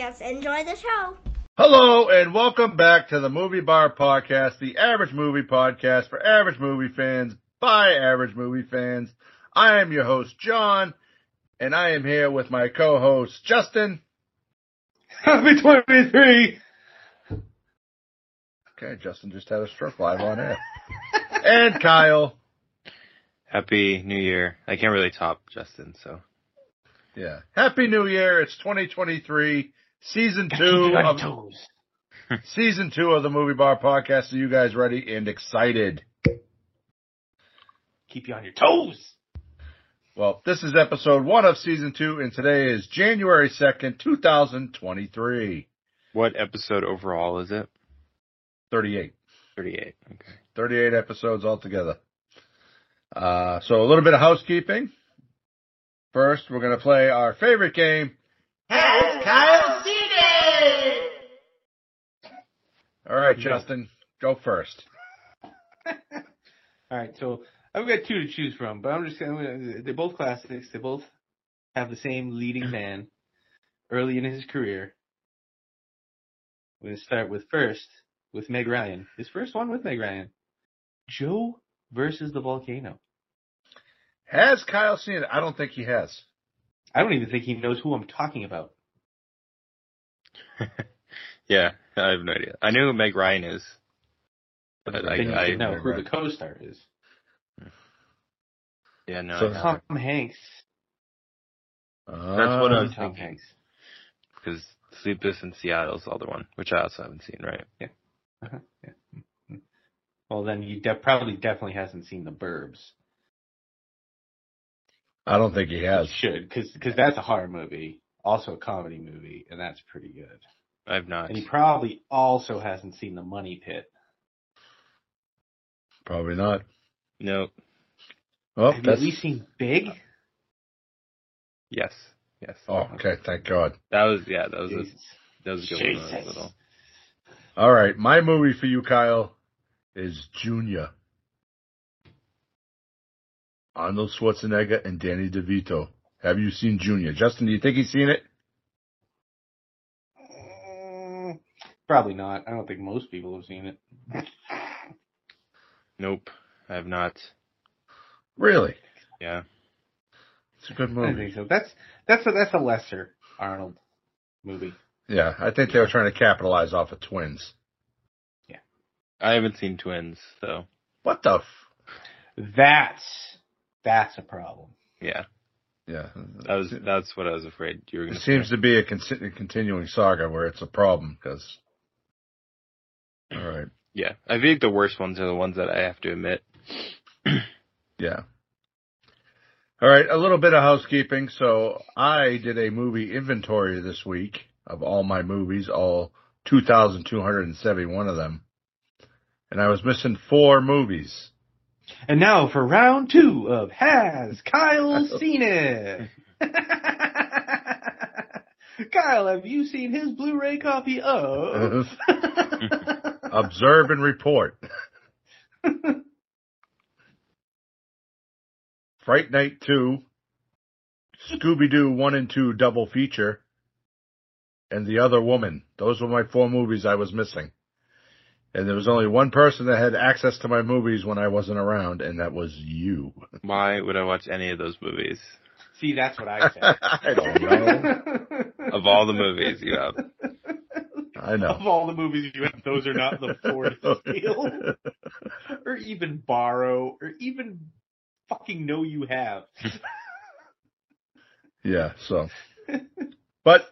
podcast. Enjoy the show. Hello and welcome back to the Movie Bar Podcast, the average movie podcast for average movie fans by average movie fans. I am your host, John, and I am here with my co-host, Justin. Happy 23! Okay, Justin just had a stroke live on air. and Kyle. Happy New Year. I can't really top Justin, so. Yeah. Happy New Year. It's 2023, season two of, season two of the Movie Bar Podcast. Are you guys ready and excited? Keep you on your toes! Well, this is episode one of season two, and today is January 2nd, 2023. What episode overall is it? 38. 38. Okay. 38 episodes altogether. Uh, so a little bit of housekeeping. First, we're going to play our favorite game. Has Kyle seen it? All right, Justin, go first. Alright, so I've got two to choose from, but I'm just gonna, they're both classics. They both have the same leading man early in his career. We're gonna start with first, with Meg Ryan. His first one with Meg Ryan. Joe versus the volcano. Has Kyle seen it? I don't think he has. I don't even think he knows who I'm talking about. Yeah, I have no idea. I knew who Meg Ryan is. But I, then you I, know who the co-star is. yeah, no. So- I haven't. Tom Hanks. That's what I Uh, was Tom thinking. Hanks. Because Sleepless in Seattle is the other one, which I also haven't seen, right? Uh-huh, yeah. Well, then he de- probably definitely hasn't seen The Burbs. I don't think he has. Should, because that's a horror movie, also a comedy movie, and that's pretty good. I have not. And he probably also hasn't seen The Money Pit. Probably not. No. Oh, Have you at that's, least seen Big? Yes. Yes. oh, okay. Thank God. That was, yeah, that was a, Jesus. that was a good one when I was Jesus. little. All right. My movie for you, Kyle, is Junior. Arnold Schwarzenegger and Danny DeVito. Have you seen Junior? Justin, do you think he's seen it? Probably not. I don't think most people have seen it. Nope. I have not. Really? Yeah. It's a good I movie. think so. That's that's a, that's a lesser Arnold movie. Yeah, I think they were trying to capitalize off of twins. Yeah. I haven't seen Twins, so What the? F- That's that's a problem. yeah. yeah. That was, that's what I was afraid you were It going to It seems to be a con- continuing saga where it's a problem because. All right. Yeah. I think the worst ones are the ones that I have to admit. Yeah. All right, a little bit of housekeeping. So I did a movie inventory this week of all my movies, all 2,271 of them. And I was missing four movies. And now for round two of Has Kyle Seen It? Kyle, have you seen his Blu-ray copy of? Observe and report. Fright Night 2, Scooby Doo 1 and 2 double feature, and The Other Woman. Those were my four movies I was missing. And there was only one person that had access to my movies when I wasn't around, and that was you. Why would I watch any of those movies? See, that's what I said. I don't know. Of all the movies you have. I know. Of all the movies you have, those are not the four to steal, or even borrow, or even fucking know you have. Yeah, so. But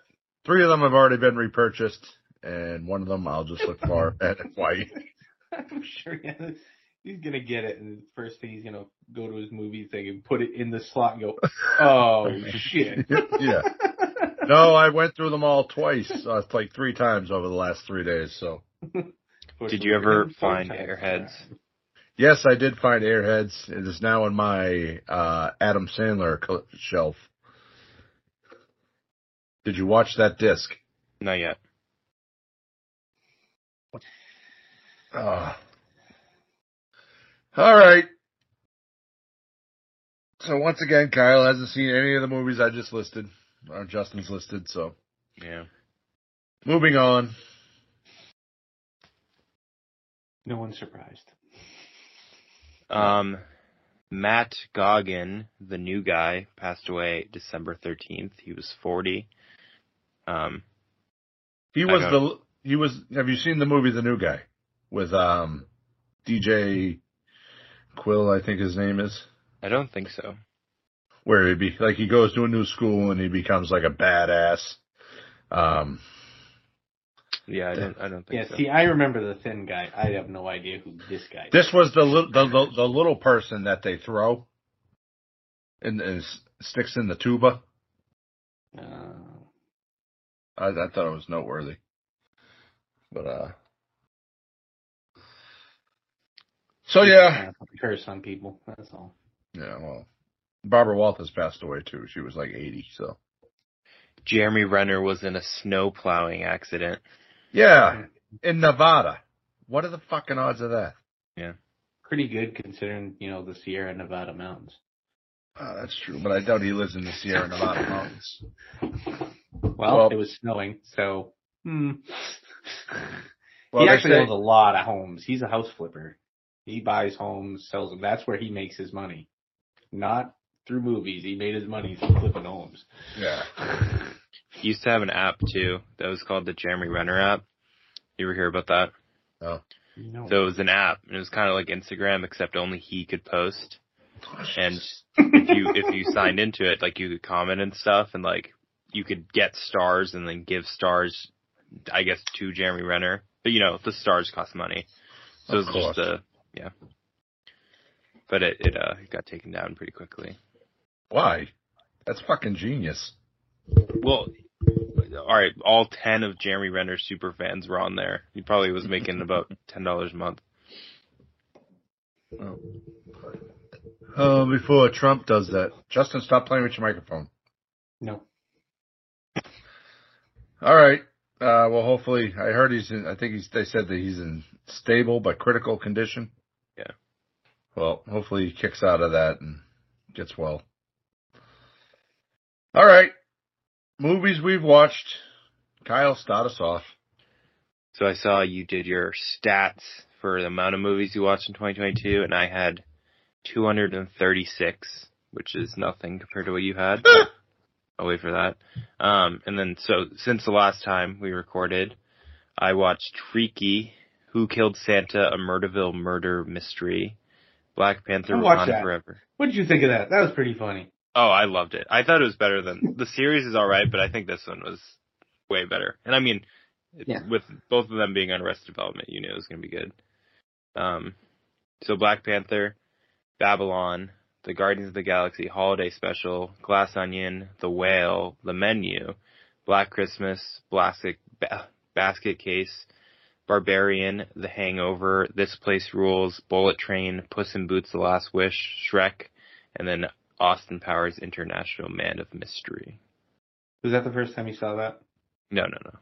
three of them have already been repurchased, and one of them I'll just look for at Hawaii. I'm sure has, he's gonna get it, and the first thing he's gonna go to his movie thing and put it in the slot and go, "Oh shit!" yeah. No, I went through them all twice, uh, like three times over the last three days. So Did you ever find Airheads? yes, I did find Airheads. It is now on my uh, Adam Sandler co- shelf. Did you watch that disc? Not yet. Uh, all right. So once again, Kyle hasn't seen any of the movies I just listed, or Justin's listed. So Yeah. Moving on. No one's surprised. Um, Matt Goggin, the new guy, passed away December 13th. He was 40. Um, He was the he was. Have you seen the movie The New Guy with um DJ Qualls? I think his name is. I don't think so. Where he be like he goes to a new school and he becomes like a badass. Um, Yeah, I don't. I don't think Yeah, so. see, I remember the thin guy. I have no idea who this guy is. this was the li- the the, the little person that they throw and, and sticks in the tuba. Uh, I, I thought it was noteworthy. But uh So yeah. curse on people. That's all. Yeah, well Barbara Walters passed away too. She was like eighty, so Jeremy Renner was in a snow plowing accident. Yeah. In Nevada. What are the fucking odds of that? Yeah. Pretty good considering you know the Sierra Nevada mountains. Oh, that's true, but I doubt he lives in the Sierra Nevada mountains. Well, Well- it was snowing, so hmm. Well, he actually say- owns a lot of homes. He's a house flipper. He buys homes, sells them. That's where he makes his money. Not through movies. He made his money through flipping homes. Yeah. He used to have an app too that was called the Jeremy Renner app. You ever hear about that? Oh. No. So it was an app, and it was kind of like Instagram, except only he could post. And if you if you signed into it, like you could comment and stuff, and like you could get stars and then give stars, I guess, to Jeremy Renner. But you know, the stars cost money, so Of it was just course. a yeah. But it it uh got taken down pretty quickly. Why? That's fucking genius. Well, all right, all ten of Jeremy Renner's super fans were on there. He probably was making about ten dollars a month. Oh, before Trump does that. Justin, stop playing with your microphone. no. All right. Uh, well, hopefully, I heard he's in, I think he's, they said that he's in stable but critical condition. Yeah. Well, hopefully he kicks out of that and gets well. All right. Movies we've watched. Kyle, start us off. So I saw you did your stats for the amount of movies you watched in 2022, and I had 236, which is nothing compared to what you had. I'll wait for that. Um, and then so since the last time we recorded, I watched Freaky, Who Killed Santa, a Murderville murder mystery, Black Panther Wakanda. Forever. What did you think of that? That was pretty funny. Oh, I loved it. I thought it was better than the series is all right, but I think this one was way better. And I mean, Yeah. with both of them being on Arrested Development, you knew it was going to be good. Um, so Black Panther, Babylon, The Guardians of the Galaxy Holiday Special, Glass Onion, The Whale, The Menu, Black Christmas, Basket, ba- Basket Case, Barbarian, The Hangover, This Place Rules, Bullet Train, Puss in Boots: The Last Wish, Shrek, and then Austin Powers International Man of Mystery. Was that the first time you saw that? No, no, no.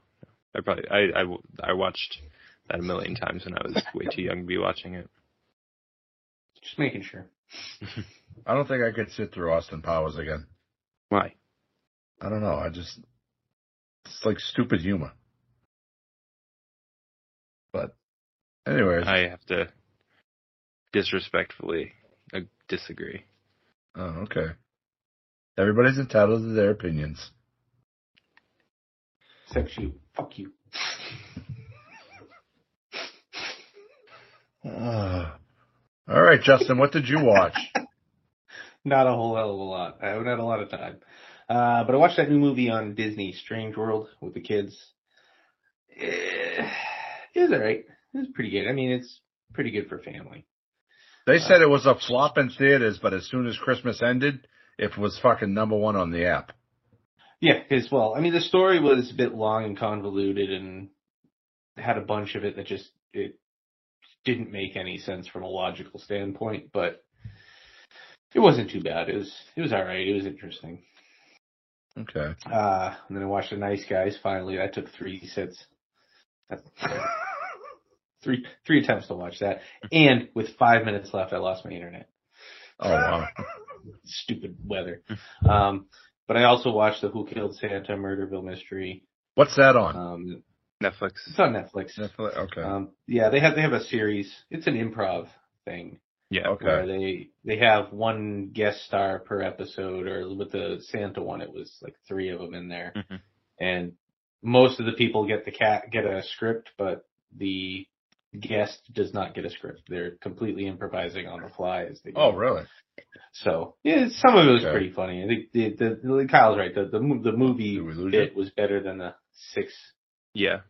I probably I I I watched that a million times when I was way too young to be watching it. Just making sure. I don't think I could sit through Austin Powers again. Why? I don't know. I just, it's like stupid humor. But anyways, I have to disrespectfully uh, disagree. Oh, okay. Everybody's entitled to their opinions. Except you. Fuck you. Ah. all right, Justin, what did you watch? Not a whole hell of a lot. I haven't had a lot of time. Uh, but I watched that new movie on Disney, Strange World, with the kids. Eh, It was alright. It was pretty good. I mean, it's pretty good for family. They said it was a flop in theaters, but as soon as Christmas ended, it was fucking number one on the app. Yeah, as well, I mean, the story was a bit long and convoluted, and had a bunch of it that just it didn't make any sense from a logical standpoint. But it wasn't too bad. It was it was all right. It was interesting. Okay. Uh, and then I watched The Nice Guys. Finally, that took three sits. That's- three three attempts to watch that, and with five minutes left, I lost my internet. Oh wow. Stupid weather. Um, but I also watched the Who Killed Santa Murderville mystery. What's that on? Um, Netflix. It's on Netflix. Netflix. Okay. Um, yeah, they have they have a series. It's an improv thing Yeah. okay. where they they have one guest star per episode, or with the Santa one, it was like three of them in there, Mhm. and most of the people get the cat get a script, but the guest does not get a script. They're completely improvising on the fly as they go. Oh, really? So yeah, some of it was Okay. pretty funny. I think the, the, the Kyle's right. The the, the movie Did we lose bit you? was better than the six Yeah.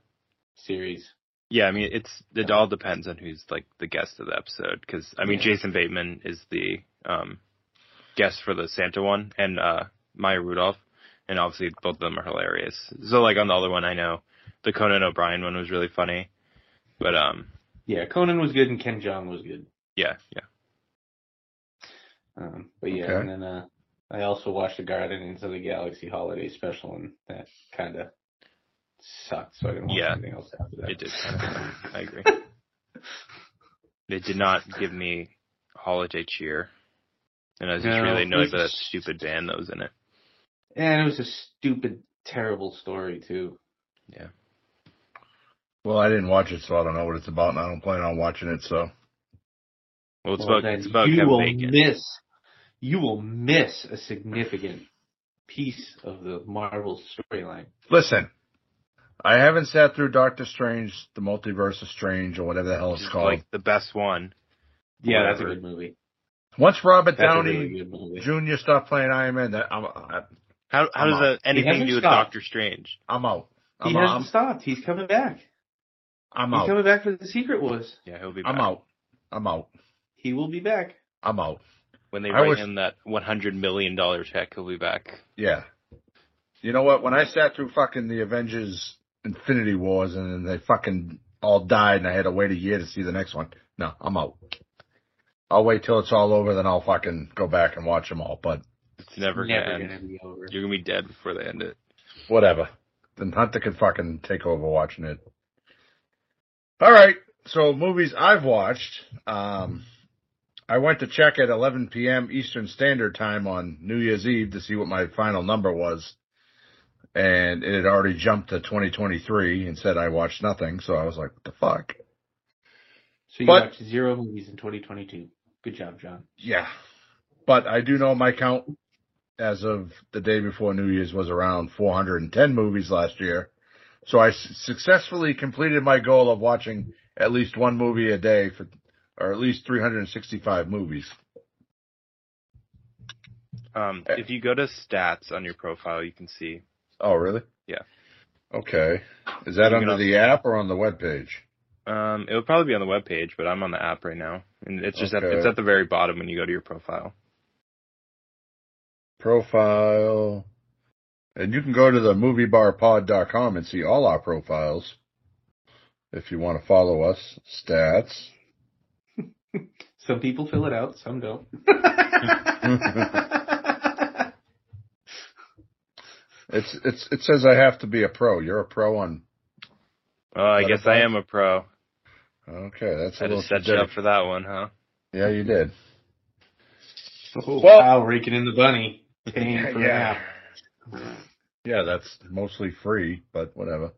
series. Yeah, I mean, it's it all depends on who's like the guest of the episode. Because I mean, Yeah. Jason Bateman is the um guest for the Santa one, and uh Maya Rudolph, and obviously both of them are hilarious. So like on the other one, I know the Conan O'Brien one was really funny, but um Yeah, Conan was good and Ken Jeong was good. yeah yeah Um, but yeah, Okay. and then uh, I also watched the Guardians of the Galaxy holiday special, and that kind of sucked. So I didn't watch Yeah. anything else after that. it did. I agree. It did not give me holiday cheer, and I was just No, really annoyed by that stupid band that was in it. And it was a stupid, terrible story too. Yeah. Well, I didn't watch it, so I don't know what it's about, and I don't plan on watching it. So Well, it's Well, about it's about you Kevin will Bacon. miss. You will miss a significant piece of the Marvel storyline. listen, I haven't sat through Doctor Strange, the Multiverse of Strange, or whatever the hell it's is called. like the best one. Yeah, that's a good movie. Once Robert That's Downey really. Jr. stopped playing Iron Man, that I'm, I, How how I'm does out. that anything do with stopped. Doctor Strange? I'm out. He I'm, hasn't I'm, stopped. He's coming back. I'm He's out. coming back for the Secret Wars. Yeah, he'll be back. I'm out. I'm out. He will be back. I'm out. When they I write was- him that one hundred million dollar check, he'll be back. Yeah. You know what? When I sat through fucking the Avengers Infinity Wars and then they fucking all died and I had to wait a year to see the next one. No, I'm out. I'll wait till it's all over, then I'll fucking go back and watch them all. But It's never, gonna Never end. gonna be over. You're gonna be dead before they end it. whatever. Then Hunter can fucking take over watching it. All right. So movies I've watched. Um, I went to check at 11 p.m. Eastern Standard Time on New Year's Eve to see what my final number was. And it had already jumped to 2023 and said I watched nothing. So I was like, what the fuck? So you But- watched zero movies in 2022. Good job, John. Yeah. But I do know my count as of the day before New Year's was around 410 movies last year. So I successfully completed my goal of watching at least one movie a day for, or at least 365 movies. Um, Eh. if you go to stats on your profile, you can see. Oh, really? Yeah. Okay. Is that under the app or on the web page? Um, it would probably be on the web page, but I'm on the app right now, and it's just at, it's at the very bottom when you go to your profile. Profile. And you can go to the moviebarpod.com and see all our profiles if you want to follow us. Stats. Some people fill it out, some don't. It's it's it says I have to be a pro. You're a pro on. Oh, I guess I am a pro. Okay, that's a I little just set you up for that one, huh? Yeah, you did. oh, Well- wow, raking in the bunny. Paying yeah, that. Yeah, that's mostly free, but whatever.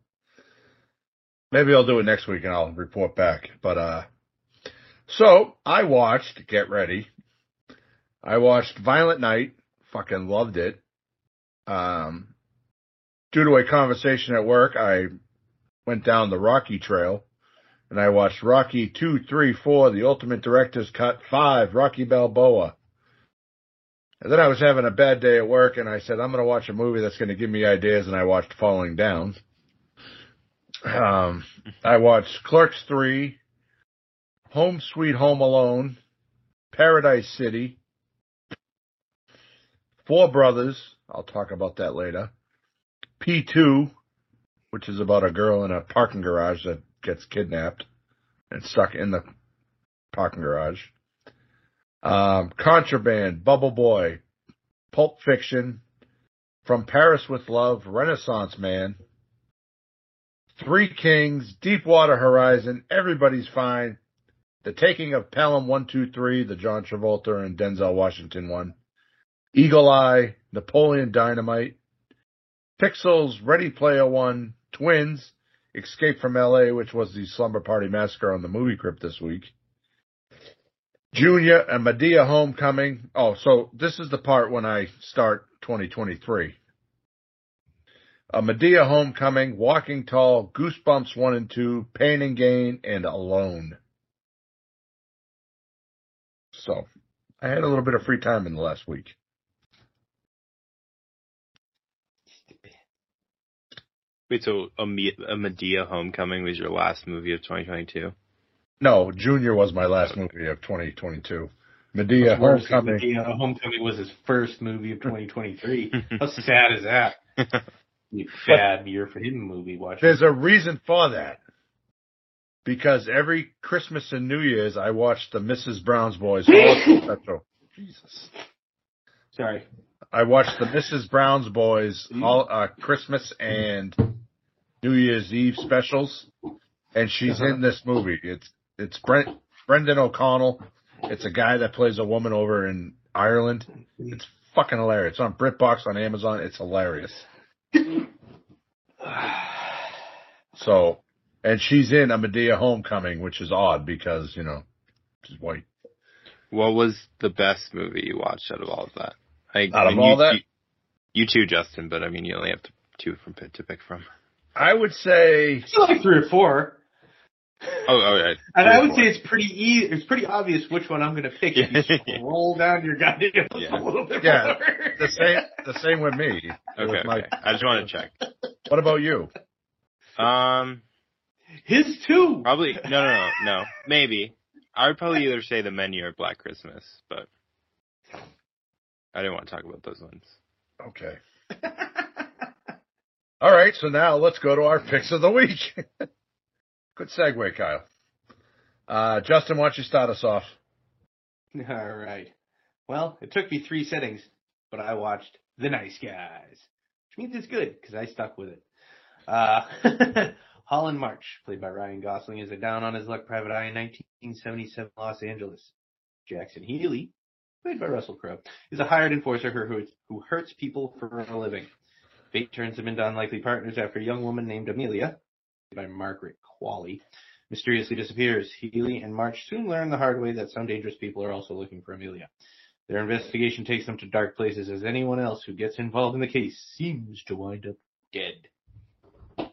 Maybe I'll do it next week and I'll report back. But uh, so I watched. Get ready. I watched Violent Night. Fucking loved it. Um, due to a conversation at work, I went down the Rocky Trail and I watched Rocky two, three, four, The Ultimate Director's Cut five, Rocky Balboa. And then I was having a bad day at work and I said, I'm going to watch a movie that's going to give me ideas. And I watched Falling Down. Um, I watched Clerks 3, Home Sweet Home Alone, Paradise City, Four Brothers. I'll talk about that later. P2, which is about a girl in a parking garage that gets kidnapped and stuck in the parking garage. Um, Contraband, Bubble Boy, Pulp Fiction, From Paris with Love, Renaissance Man, Three Kings, Deepwater Horizon, Everybody's Fine, The Taking of Pelham 123, the John Travolta and Denzel Washington one, Eagle Eye, Napoleon Dynamite, Pixels, Ready Player One, Twins, Escape from LA, which was the Slumber Party Massacre on the movie crypt this week. Junior and Madea Homecoming. Oh, so this is the part when I start 2023. A Madea Homecoming, Walking Tall, Goosebumps 1 and 2, Pain and Gain, and Alone. So, I had a little bit of free time in the last week. Wait, so a, Madea Homecoming was your last movie of 2022? No, Junior was my last movie of 2022. Madea Homecoming. Madea Homecoming was his first movie of 2023. How sad is that? You bad year for him movie watching. There's a reason for that. Because every Christmas and New Year's I watch the Mrs. Brown's Boys special. Jesus. Sorry. I watched the Mrs. Brown's Boys all uh, Christmas and New Year's Eve specials, and she's in this movie. It's it's Brent Brendan O'Carroll. It's a guy that plays a woman over in Ireland. It's fucking hilarious. It's on BritBox on Amazon. It's hilarious. So, and she's in a Madea Homecoming, which is odd because you know she's white. What was the best movie you watched out of all of that? I, Out I of mean, all you, that? you, you too, Justin. But I mean, you only have to, two from to pick from. I would say Still like three or four. Oh, oh, yeah. And I would say it's pretty easy. It's pretty obvious which one I'm going to pick. If you scroll down your goddamn Yeah. a little bit Yeah. more. the same. The same with me. It Okay, was my- okay. I just want to check. What about you? Um, His too. probably no, no, no, no. Maybe I would probably either say the menu or Black Christmas, but I didn't want to talk about those ones. Okay. All right, so now let's go to our picks of the week. Good segue, Kyle. Uh, Justin, why don't you start us off? All right. Well, it took me three settings, but I watched The Nice Guys, which means it's good because I stuck with it. Uh, Holland March, played by Ryan Gosling, is a down on his luck private eye in 1977 Los Angeles. Jackson Healy, played by Russell Crowe, is a hired enforcer who, who hurts people for a living. Fate turns him into unlikely partners after a young woman named Amelia, by Margaret Qualley, mysteriously disappears. Healy and March soon learn the hard way that some dangerous people are also looking for Amelia. Their investigation takes them to dark places as anyone else who gets involved in the case seems to wind up dead. Think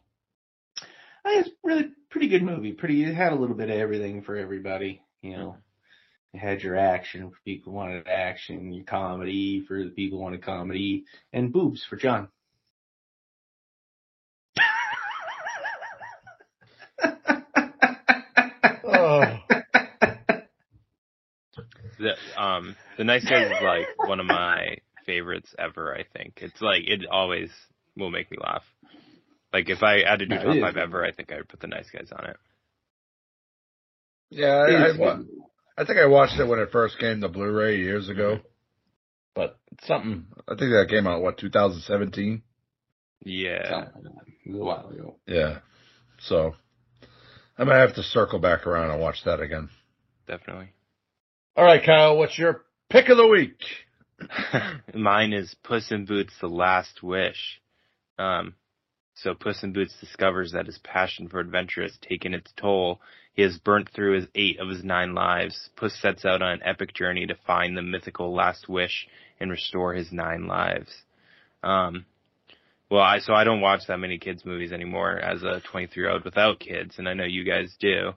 it's really pretty good movie. Pretty, it had a little bit of everything for everybody. You know, it had your action for people wanted action, your comedy for the people who wanted comedy, and boobs for John. The um, the Nice Guys is like one of my favorites ever. I think it's like it always will make me laugh. Like if I had to do No, top five ever, I think I would put the Nice Guys on it. yeah, I, I, It's. I think I watched it when it first came to Blu-ray years ago. But something, I think that came out, what, 2017? Yeah, Something like. It was a while ago. Yeah. So, I might have to circle back around and watch that again. definitely. All right, Kyle, what's your pick of the week? Mine is Puss in Boots: The Last Wish. Um, so Puss in Boots discovers that his passion for adventure has taken its toll. He has burnt through his eight of his nine lives. Puss sets out on an epic journey to find the mythical last wish and restore his nine lives. Um, well, I so I don't watch that many kids movies anymore as a 23 year old without kids, and I know you guys do.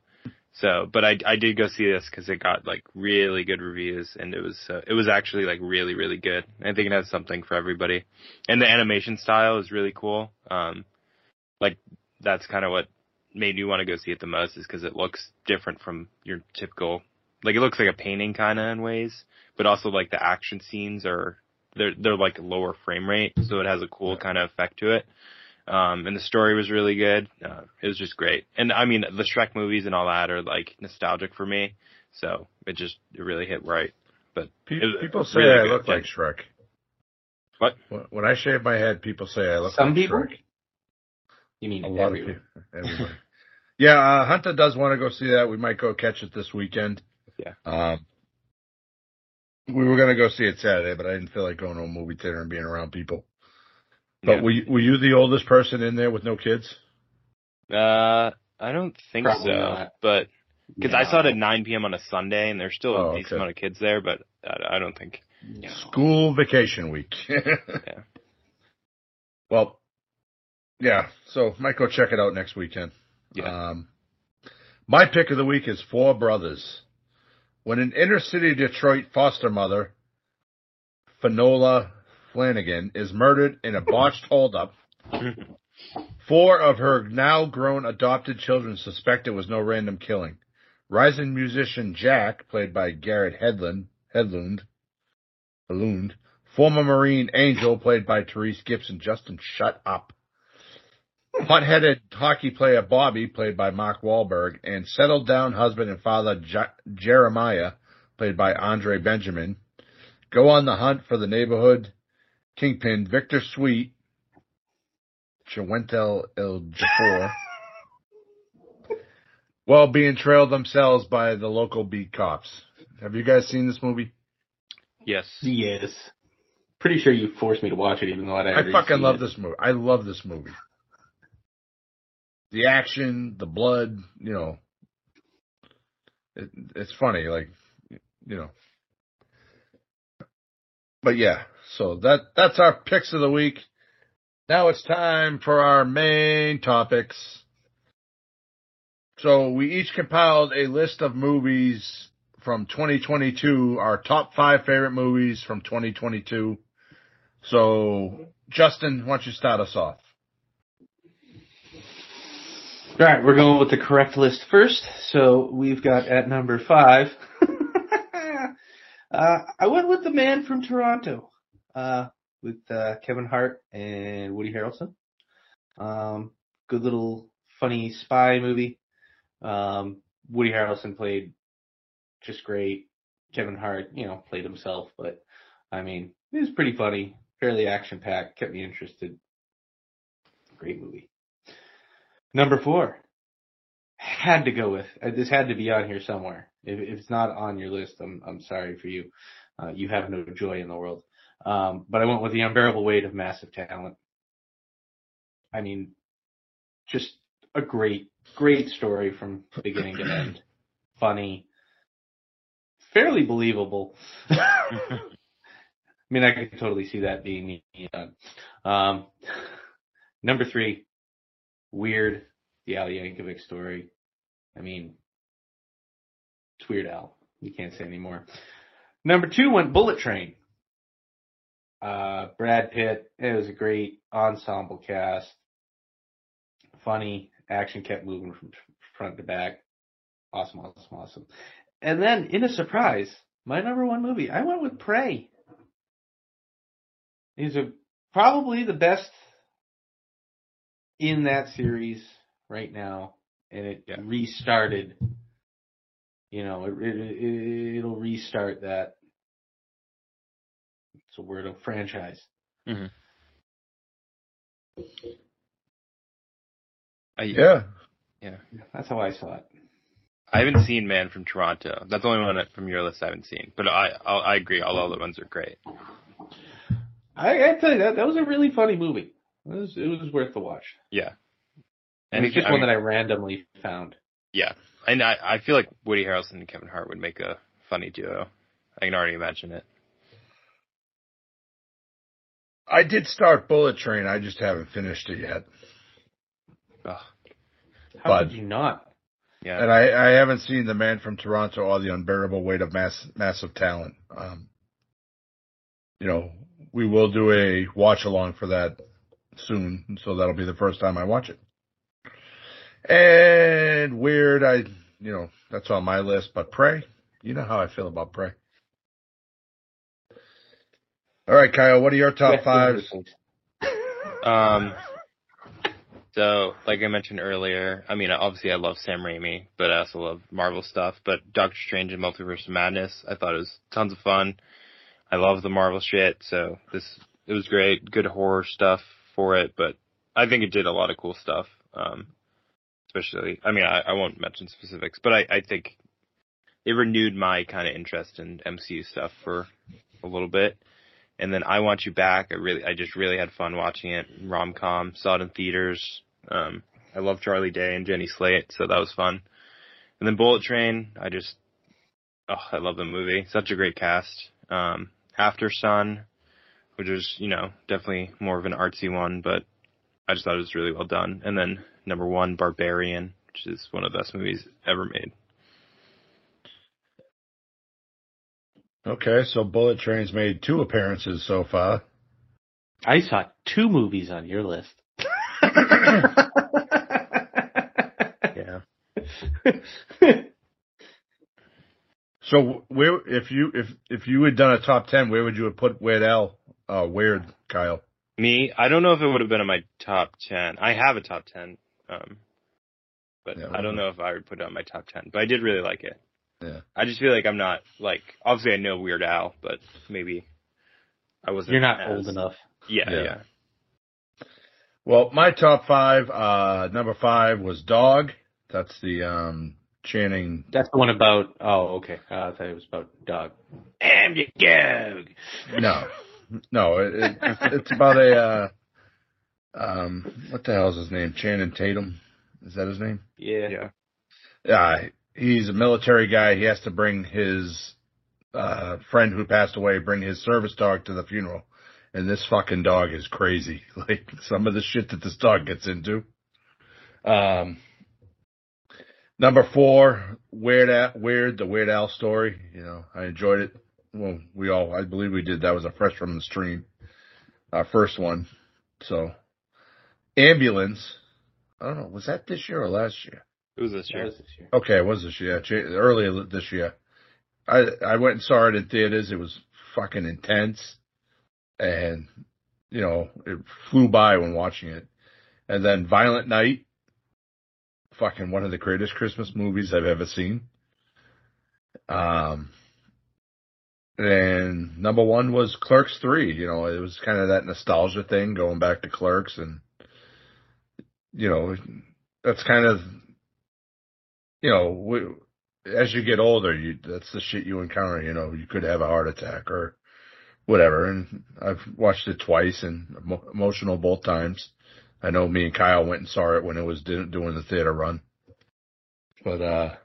So, but I I did go see this because it got like really good reviews, and it was uh, it was actually like really really good. I think it has something for everybody, and the animation style is really cool. Um, like that's kind of what made me want to go see it the most is because it looks different from your typical. Like it looks like a painting kind of in ways, but also like the action scenes are they're they're like lower frame rate, so it has a cool kind of effect to it. Um, and the story was really good. Uh, it was just great. And I mean, the Shrek movies and all that are like nostalgic for me. So it just, it really hit right. But Pe- people say really I good. look like Shrek. What? When- When I shave my head, people say I look like Some like people? Shrek. You mean A lot everyone. of people. Everybody. yeah, uh, Hunter does want to go see that. We might go catch it this weekend. Yeah. Um, we were gonna go see it Saturday, but I didn't feel like going to a movie theater and being around people. But Yeah. were you, were you the oldest person in there with no kids? Uh, I don't think Probably so, not. but because I saw it at 9 p.m. on a Sunday, and there's still a Oh, decent okay. amount of kids there, but I, I don't think. No. School vacation week. Yeah. Well, yeah. So might go check it out next weekend. Yeah. Um, my pick of the week is Four Brothers. When an inner city Detroit foster mother, Fionnula Flanagan, is murdered in a botched holdup, four of her now grown adopted children suspect it was no random killing. Rising musician Jack, played by Garrett Hedlund, Hedlund, Hedlund, former Marine Angel, played by Tyrese Gibson. Justin, shut up. Hot-headed hockey player Bobby, played by Mark Wahlberg, and settled down husband and father Je- Jeremiah, played by Andre Benjamin, go on the hunt for the neighborhood kingpin Victor Sweet, Chiwetel El Jafar, while being trailed themselves by the local beat cops. Have you guys seen this movie? yes. Yes. Pretty sure you forced me to watch it, even though I'd I fucking seen love it. this movie. I love this movie. The action, the blood, you know, it, it's funny, like, you know. But yeah, so that that's our picks of the week. Now it's time for our main topics. So we each compiled a list of movies from 2022, our top five favorite movies from 2022. So, Justin, why don't you start us off? All right, we're going with the correct list first. So we've got at number five. Uh, I went with the man from Toronto, uh, with uh, Kevin Hart and Woody Harrelson. Um, good little funny spy movie. Um, Woody Harrelson played just great. Kevin Hart, you know, played himself, but I mean, it was pretty funny, fairly action packed, kept me interested. Great movie. Number four. Had to go with uh, this. Had to be on here somewhere. If, if it's not on your list, I'm I'm sorry for you. Uh, you have no joy in the world. Um, but I went with the unbearable weight of massive talent. I mean, just a great, great story from beginning to end. Funny, fairly believable. I mean, I could totally see that being done. Um, number three, weird, the Al Yankovic story. I mean, it's Weird Al. You can't say anymore. Number two went Bullet Train. Uh, Brad Pitt. It was a great ensemble cast. Funny action kept moving from front to back. Awesome, awesome, awesome. And then, in a surprise, my number one movie, I went with Prey. These are probably the best in that series right now, and it Yeah. restarted. You know, it, it, it it'll restart that. It's a word of franchise. Mm-hmm. I, Yeah. That's how I saw it. I haven't seen Man from Toronto. That's the only one from your list I haven't seen. But I I'll, I agree. All the other ones are great. I, I tell you that that was a really funny movie. It was it was worth the watch. Yeah. And it's just I one mean, that I randomly found. Yeah, and I I feel like Woody Harrelson and Kevin Hart would make a funny duo. I can already imagine it. I did start Bullet Train. I just haven't finished it yet. Ugh. How But- could you not? Yeah. And I, I haven't seen The Man from Toronto or The Unbearable Weight of Mass, Massive Talent. Um, you know, we will do a watch along for that soon. So that'll be the first time I watch it. And weird, I, you know, that's on my list, but Prey, you know how I feel about Prey. All right, Kyle, what are your top fives? Um. So, like I mentioned earlier, I mean, obviously I love Sam Raimi, but I also love Marvel stuff. But Doctor Strange and Multiverse of Madness, I thought it was tons of fun. I love the Marvel shit, so this it was great. Good horror stuff for it, but I think it did a lot of cool stuff. Um, especially, I mean, I, I won't mention specifics, but I, I think it renewed my kind of interest in MCU stuff for a little bit. And then I Want You Back. I really, I just really had fun watching it. Rom com. Saw it in theaters. Um, I love Charlie Day and Jenny Slate, so that was fun. And then Bullet Train, I just, oh, I love the movie. Such a great cast. Um, Aftersun, which is, you know, definitely more of an artsy one, but I just thought it was really well done. And then number one, Barbarian, which is one of the best movies ever made. Okay, so Bullet Train's made two appearances so far. I saw two movies on your list. Yeah. So where, if you if if you had done a top ten, where would you have put Weird Al? Uh, Weird Kyle. Me, I don't know if it would have been in my top 10. I have a top 10. Um, but Yeah, I don't know if I would put it on my top 10, but I did really like it. Yeah. I just feel like I'm not like obviously I know Weird Al, but maybe I wasn't. You're not as- old enough. Yeah, Yeah. yeah. Well, my top five. Uh, number five was Dog. That's the um Channing. That's the one about. Oh, okay. Uh, I thought it was about dog. Am you dog? No, no, it, it, it's about a. Uh, um, what the hell is his name? Channing Tatum. Is that his name? Yeah. Yeah. Yeah, he's a military guy. He has to bring his uh, friend who passed away, bring his service dog to the funeral. And this fucking dog is crazy. Like some of the shit that this dog gets into. Um, number four, Weird Al, Weird, the Weird Al story. You know, I enjoyed it. Well, we all, I believe we did. That was a fresh from the stream, our first one. So, ambulance. I don't know. Was that this year or last year? It was this year. was this year. Okay, it was this year, Ch- earlier this year. I I went and saw it in theaters. It was fucking intense, and you know it flew by when watching it. And then Violent Night, fucking one of the greatest Christmas movies I've ever seen. Um, and number one was Clerks three. You know, it was kind of that nostalgia thing, going back to Clerks, and you know, that's kind of you know, we, as you get older, you that's the shit you encounter. You know, you could have a heart attack or whatever. And I've watched it twice and emotional both times. I know me and Kyle went and saw it when it was doing the theater run. But uh,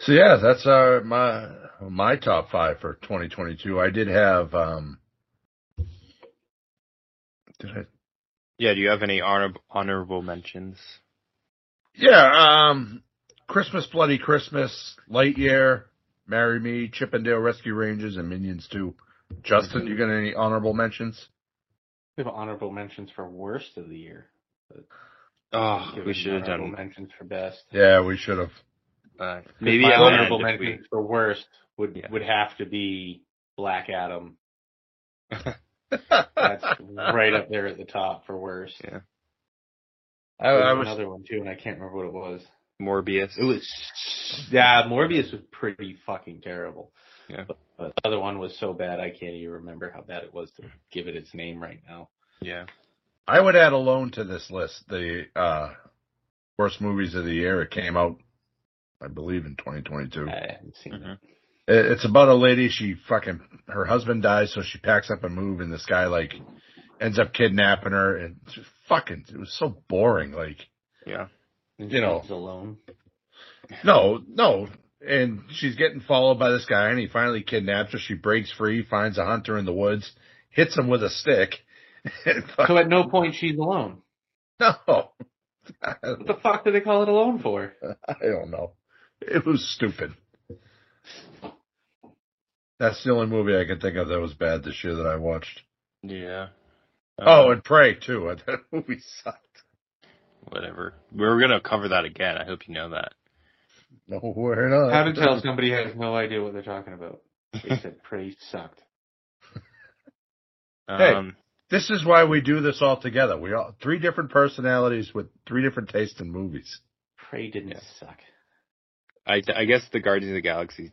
so yeah, that's uh my my top five for 2022. I did have um. Did I Yeah. Do you have any honor- honorable mentions? Yeah, um, Christmas Bloody Christmas, Lightyear, Marry Me, Chippendale Rescue Rangers, and Minions 2. Justin, you got any honorable mentions? We have honorable mentions for worst of the year. Oh, we should have honorable done. mentions for best. Yeah, we should have. Uh, maybe my the honorable end if we- mentions for worst would Yeah. would have to be Black Adam. I, That's right up there at the top for worst. Yeah. I There was was, another one too, and I can't remember what it was. Morbius. It was yeah, Morbius was pretty fucking terrible. Yeah. But, but the other one was so bad I can't even remember how bad it was to give it its name right now. Yeah. I would add Alone to this list. The, uh, worst movies of the year. It came out, I believe, in 2022. I haven't seen Mhm. it. It- It's about a lady. She fucking her husband dies, so she packs up and move, and this guy like ends up kidnapping her, and fucking. It was so boring. Like Yeah. You know. she's alone. no, no, and she's getting followed by this guy, and he finally kidnaps her. She breaks free, finds a hunter in the woods, hits him with a stick. So at no point she's alone. no, What the fuck do they call it alone for? I don't know. It was stupid. That's the only movie I can think of that was bad this year that I watched. Yeah. Oh, Uh, and Prey too. That movie sucked. whatever. We're gonna cover that again. I hope you know that. No, we're not. How to tell somebody has no idea what they're talking about. They said pretty sucked. Hey. Um, This is why we do this all together. We all three different personalities with three different tastes in movies. Prey didn't Yeah. suck. I I guess the Guardians of the Galaxy.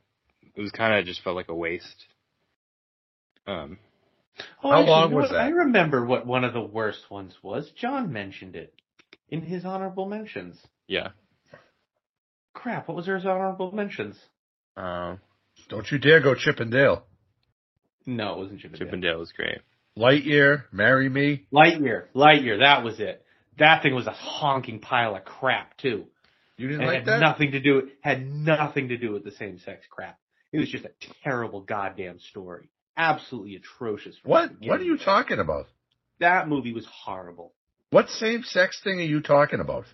It was kind of just felt like a waste. Um. Oh, How actually, long was what? that? I remember what one of the worst ones was. John mentioned it in his honorable mentions. Yeah. Crap, what was his honorable mentions? Um. Don't you dare go Chip and Dale. No, it wasn't Chip and Chip Dale. and Dale was great. Lightyear, Marry Me. Lightyear, Lightyear, that was it. That thing was a honking pile of crap too. You didn't And like had that? nothing to do had nothing to do with the same sex crap. It was just a terrible goddamn story. Absolutely atrocious. What? What are you talking about? That movie was horrible. What same sex thing are you talking about?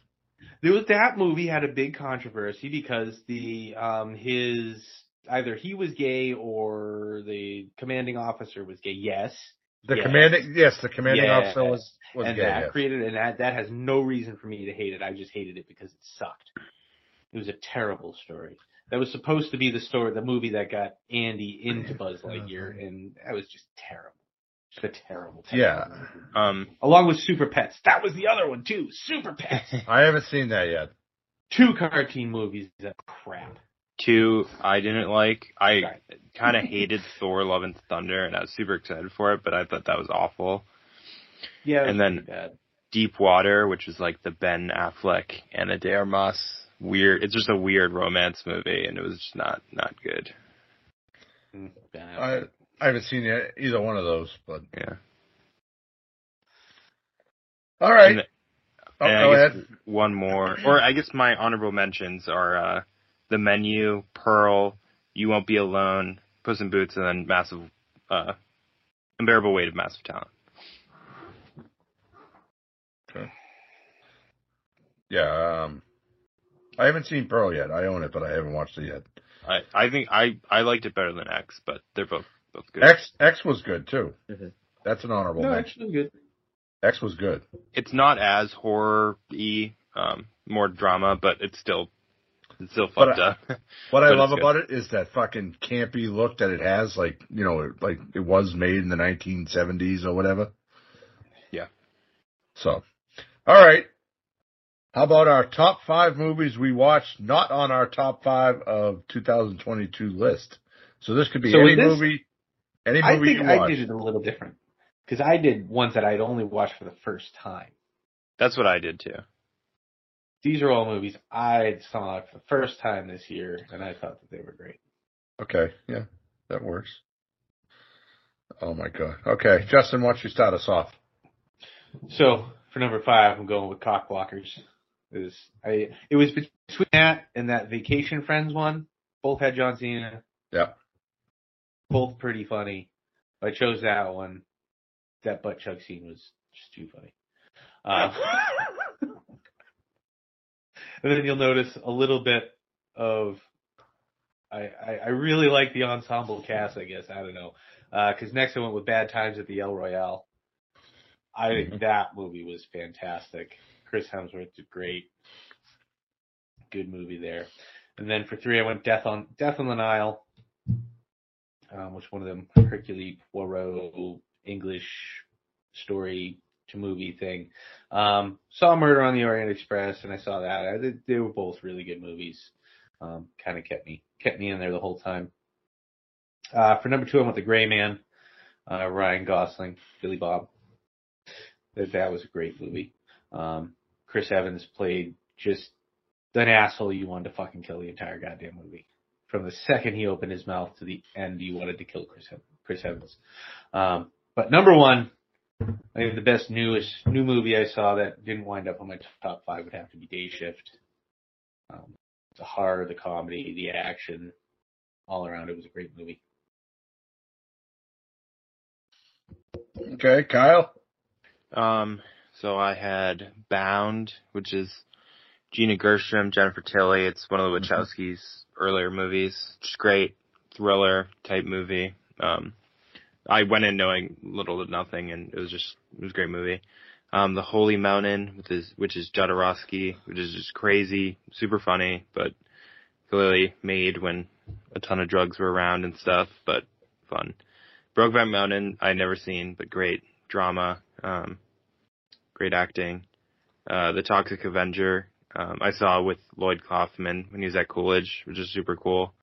There was that movie had a big controversy because the um his either he was gay or the commanding officer was gay. Yes. The Yes. commanding, yes, the commanding Yes. officer was was and gay. that yes. created and that that has no reason for me to hate it. I just hated it because it sucked. It was a terrible story. That was supposed to be the story, the movie that got Andy into Buzz Lightyear, and that was just terrible. Just a terrible, terrible Yeah. movie. Um, Along with Super Pets, that was the other one too. Super Pets, I haven't seen that yet. two cartoon movies that crap. two I didn't like. I Right. kind of hated Thor: Love and Thunder, and I was super excited for it, but I thought that was awful. Yeah, was And then- Deep Water, which is like the Ben Affleck and Ana de Armas weird. It's just a weird romance movie, and it was just not not good. Mm. I I haven't seen yet either one of those, but Yeah. all right. And- oh, and go ahead. One more, or I guess my honorable mentions are uh, the menu, Pearl, You Won't Be Alone, Puss in Boots, and then Massive, uh, Unbearable Weight of Massive Talent. Okay. Yeah, um, I haven't seen Pearl yet. I own it, but I haven't watched it yet. I I think I I liked it better than X, but they're both both good. X X was good too. Mhm. That's an honorable no, mention. actually good. X was good. It's not as horror y, um, more drama, but it's still it's still But fucked I- up. What I But it's love about it is that fucking campy look that it has, like you know, like it was made in the 1970s or whatever. Yeah. So, all right. How about our top five movies we watched not on our top five of 2022 list? So this could be So any this- movie, any I movie think you I watch. did it a little different because I did ones that I'd only watched for the first time. That's what I did too. These are all movies I saw for the first time this year, and I thought that they were great. Okay, yeah, that works. Oh my god. Okay, Justin, why don't you start us off? So for number five, I'm going with Cockblockers. Is I it was between that and that Vacation Friends one. Both had John Cena. Yeah. Both pretty funny. I chose that one. That butt chug scene was just too funny. Uh, and then you'll notice a little bit of. I, I, I really like the ensemble cast. I guess I don't know because next I went with Bad Times at the El Royale. I think Mhm. that movie was fantastic. Chris Hemsworth did great. Good movie there. And then for three, I went Death on Death on the Nile, um, which one of them Hercule Poirot English story to movie thing. Um, saw Murder on the Orient Express, and I saw that. I, they, were both really good movies. Um, kind of kept me kept me in there the whole time. Uh, for number two, I went The Gray Man. Uh, Ryan Gosling, Billy Bob. That that was a great movie. Um, Chris Evans played just an asshole you wanted to fucking kill the entire goddamn movie. From the second he opened his mouth to the end, you wanted to kill Chris Chris Evans. Um, but number one, I think the best newest new movie I saw that didn't wind up on my top five would have to be Day Shift. Um, the horror, the comedy, the action, all around it was a great movie. Okay, Kyle. Um, so I had Bound, which is Gina Gershon, Jennifer Tilly. It's one of the Wachowskis' earlier movies. Just great thriller type movie. Um, I went in knowing little to nothing, and it was just it was a great movie. Um, The Holy Mountain, which is which is Jodorowsky, which is just crazy, super funny, but clearly made when a ton of drugs were around and stuff, but fun. Brokeback Mountain, I never seen, but great drama, um, great acting. Uh, The Toxic Avenger, um, I saw with Lloyd Kaufman when he was at Coolidge, which is super cool.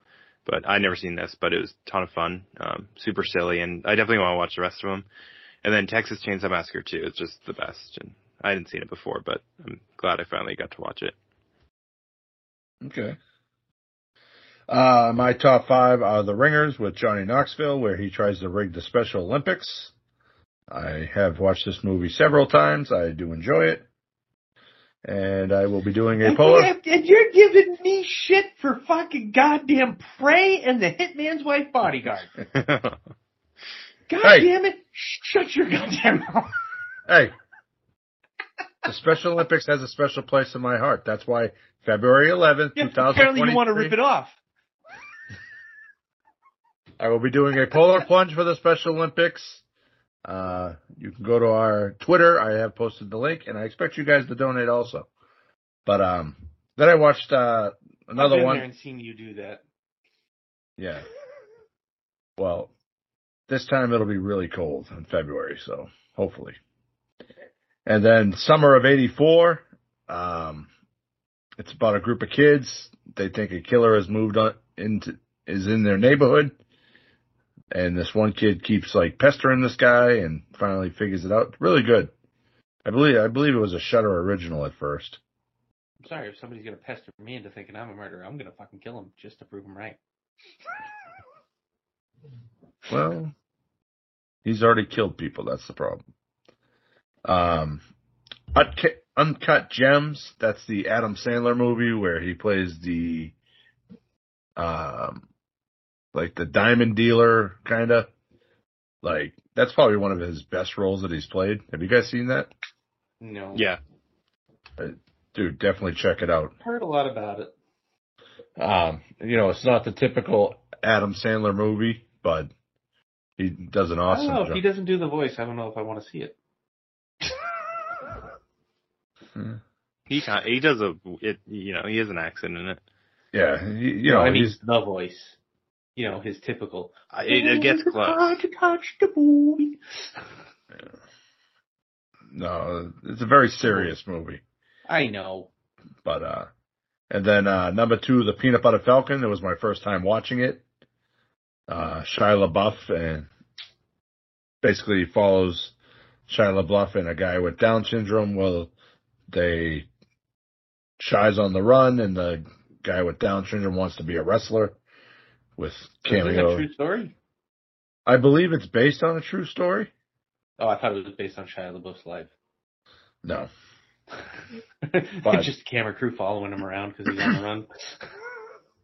But I'd never seen this, but it was a ton of fun, um, super silly, and I definitely want to watch the rest of them. And then Texas Chainsaw Massacre 2 is just the best, and I hadn't seen it before, but I'm glad I finally got to watch it. Okay. Uh, my top five are The Ringers with Johnny Knoxville, where he tries to rig the Special Olympics. I have watched this movie several times. I do enjoy it. and I will be doing a polar. And you're giving me shit for fucking goddamn Prey and the Hitman's Wife Bodyguard. God Hey. damn it! Shut your goddamn mouth. Hey, the Special Olympics has a special place in my heart. That's why February 11th, Yeah, 2023. apparently you want to rip it off. I will be doing a polar plunge for the Special Olympics. Uh, you can go to our Twitter. I have posted the link, and I expect you guys to donate also. But um, then I watched uh, I've another been one. there and seen you do that. Yeah. Well, this time it'll be really cold in February, so hopefully. And then summer of '84. Um, it's about a group of kids. They think a killer has moved on into is in their neighborhood, and this one kid keeps like pestering this guy, and finally figures it out. Really good. I believe I believe it was a Shudder original at first. I'm sorry if somebody's gonna pester me into thinking I'm a murderer. I'm gonna fucking kill him just to prove him right. Well, he's already killed people. That's the problem. Um, Uncut, Uncut Gems. That's the Adam Sandler movie where he plays the, um, like the diamond dealer kind of. Like that's probably one of his best roles that he's played. Have you guys seen that? No. yeah. Dude, definitely check it out. Heard a lot about it. Um, you know, it's not the typical Adam Sandler movie, but he does an I awesome don't know. If he doesn't do the voice, I don't know if I want to see it. He kind he does a it you know he has an accent in it. Yeah, he, you know, I mean he's the voice. You know, his typical. I- It, it gets close. Hard to touch the boy. no, it's a very serious movie. I know. But uh, and then uh, number two, the Peanut Butter Falcon. It was my first time watching it. Uh, Shia LaBeouf and basically follows Shia LaBeouf and a guy with Down syndrome. Well, they Shia's on the run, and the guy with Down syndrome wants to be a wrestler with Is this a cameo. true story? I believe it's based on a true story. Oh, I thought it was based on Shia LaBeouf's life. No, It's Just camera crew following him around because he's on the run.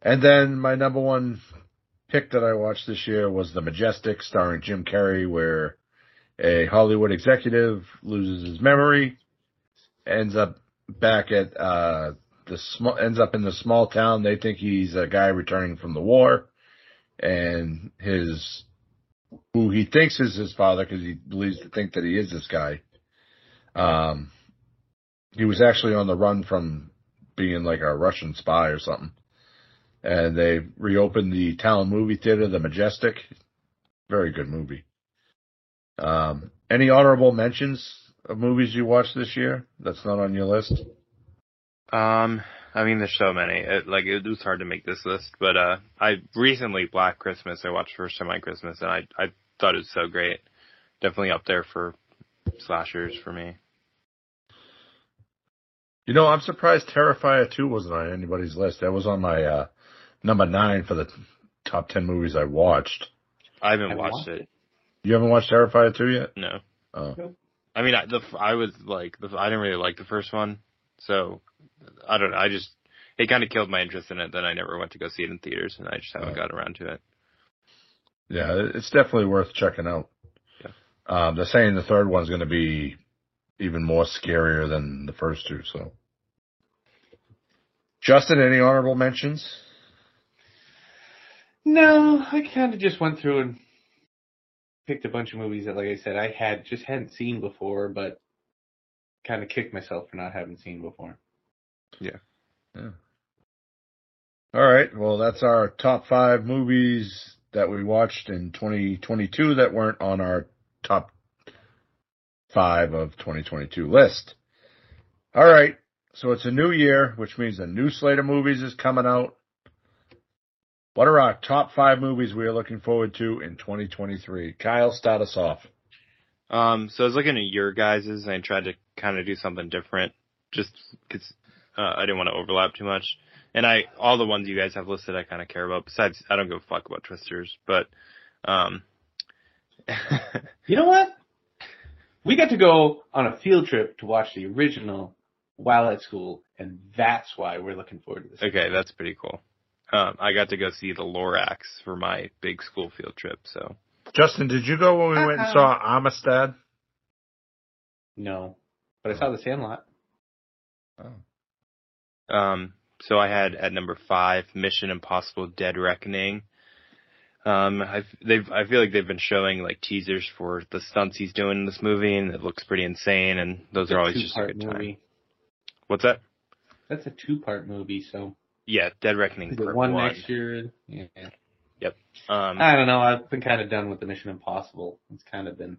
And then my number one pick that I watched this year was The Majestic, starring Jim Carrey, where a Hollywood executive loses his memory, ends up back at uh the small ends up in the small town. They think he's a guy returning from the war, and his who he thinks is his father because he believes to think that he is this guy. Um, he was actually on the run from being like a Russian spy or something and they reopened the town movie theater, the Majestic. Very good movie. Um, any honorable mentions of movies you watched this year that's not on your list? Um, I mean, there's so many. It, like, it was hard to make this list, but uh, I recently Black Christmas. I watched First Time on Christmas, and I I thought it was so great. Definitely up there for slashers for me. You know, I'm surprised Terrifier 2 wasn't on anybody's list. That was on my uh, number nine for the top 10 movies I watched. I haven't Haven't watched watched it. You haven't watched Terrifier 2 yet? No, Oh. I mean, I, the I was like, the, I didn't really like the first one, so I don't know. I just it kind of killed my interest in it. Then I never went to go see it in theaters, and I just haven't got around to it. Yeah, it's definitely worth checking out. Yeah. Um, they're saying the third one's going to be even more scarier than the first two. So, Justin, any honorable mentions? No, I kind of just went through and picked a bunch of movies that, like I said, I had just hadn't seen before, but kind of kicked myself for not having seen before. Yeah. All right. Well, that's our top five movies that we watched in 2022 that weren't on our top five of 2022 list. All right. So it's a new year, which means a new slate of movies is coming out. What are our top five movies we are looking forward to in 2023? Kyle, start us off. Um, so I was looking at your guys's and I tried to kind of do something different, just because uh, I didn't want to overlap too much. And I, all the ones you guys have listed, I kind of care about. Besides, I don't give a fuck about Twisters, but, um, You know what? We got to go on a field trip to watch the original while at school, and that's why we're looking forward to this. Okay, that's pretty cool. Um, I got to go see the Lorax for my big school field trip. So Justin, did you go when we went and Uh-uh. saw Amistad? No, but I saw the Sandlot. Um, so I had at number five, Mission Impossible: Dead Reckoning. Um, I've, they've I feel like they've been showing like teasers for the stunts he's doing in this movie, and it looks pretty insane. And those are always just a good time. movie. What's that? That's a two-part movie, so Yeah, Dead Reckoning part one one. next year? Yeah. Yep. Um, I don't know. I've been kind of done with the Mission Impossible. It's kind of been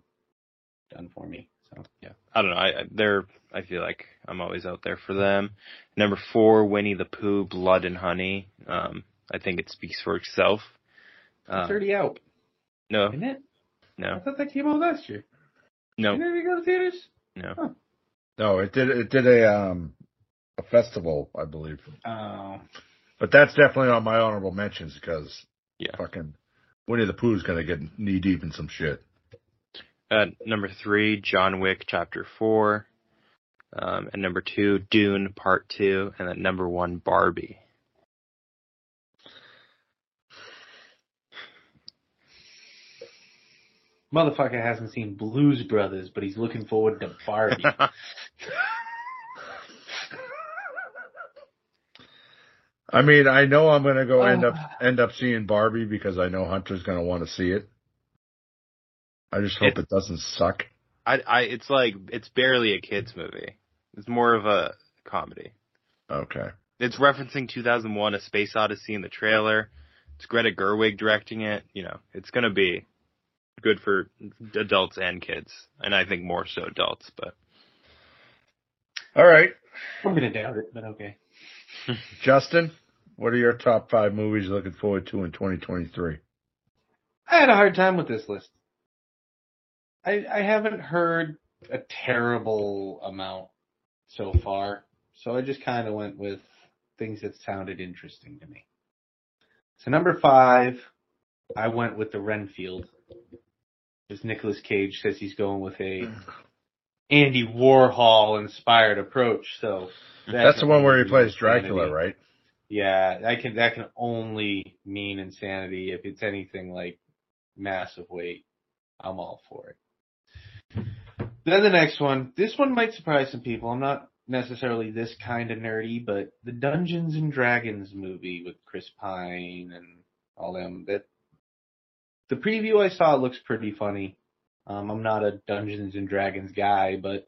done for me. So yeah, I don't know. I I- they're I feel like I'm always out there for them. Number four, Winnie the Pooh, Blood and Honey. Um, I think it speaks for itself. it's Um, already out, no, isn't it? No, I thought that came out last year. no, Didn't it go to theaters? no. No, it did. It did a um a festival, I believe. Oh, But that's definitely on my honorable mentions because Yeah. fucking Winnie the Pooh's gonna get knee deep in some shit. Uh, number three, John Wick Chapter Four, um, and number two, Dune Part Two, and then number one, Barbie. motherfucker hasn't seen Blues Brothers, but he's looking forward to Barbie. I mean, I know I'm gonna go end Oh. up end up seeing Barbie because I know Hunter's gonna want to see it. I just hope It- it doesn't suck. I, I, it's like it's barely a kids movie. It's more of a comedy. Okay. It's referencing 2001: A Space Odyssey in the trailer. It's Greta Gerwig directing it. You know, it's gonna be good for adults and kids, and I think more so adults. But All right, I'm gonna doubt it, but okay. Justin, what are your top five movies you're looking forward to in 2023? I had a hard time with this list. I I haven't heard a terrible amount so far, so I just kind of went with things that sounded interesting to me. So number five, I went with the Renfield. Because Nicolas Cage says he's going with a Andy Warhol inspired approach. So that That's the one where he plays insanity. Dracula, right? Yeah, that can that can only mean insanity. If it's anything like massive weight, I'm all for it. Then the next one. This one might surprise some people. I'm not necessarily this kind of nerdy, but the Dungeons and Dragons movie with Chris Pine and all them. That the preview I saw looks pretty funny. Um, I'm not a Dungeons and Dragons guy, but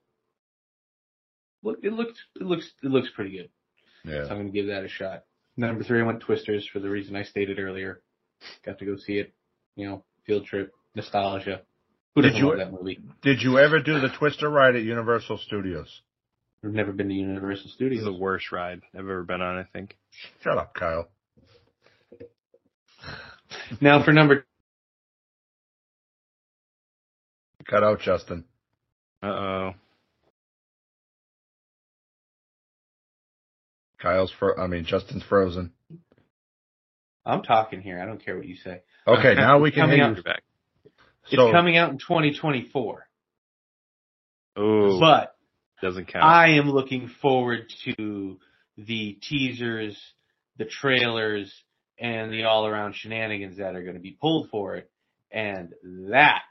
look, it looks it looks it looks pretty good. Yeah. So I'm going to give that a shot. Number three, I went Twisters for the reason I stated earlier. Got to go see it. You know, field trip, nostalgia. Who Did you- love that movie? Did you ever do the Twister ride at Universal Studios? I've never been to Universal this is Studios. the worst ride I've ever been on. I think. Shut up, Kyle. Now for number Cut out, Justin. Uh oh. Kyle's fro- I mean, Justin's frozen. I'm talking here. I don't care what you say. Okay, now we can Coming hear you. Back. So, it's coming out in 2024, Oh, but doesn't count. I am looking forward to the teasers, the trailers, and the all-around shenanigans that are going to be pulled for it, and that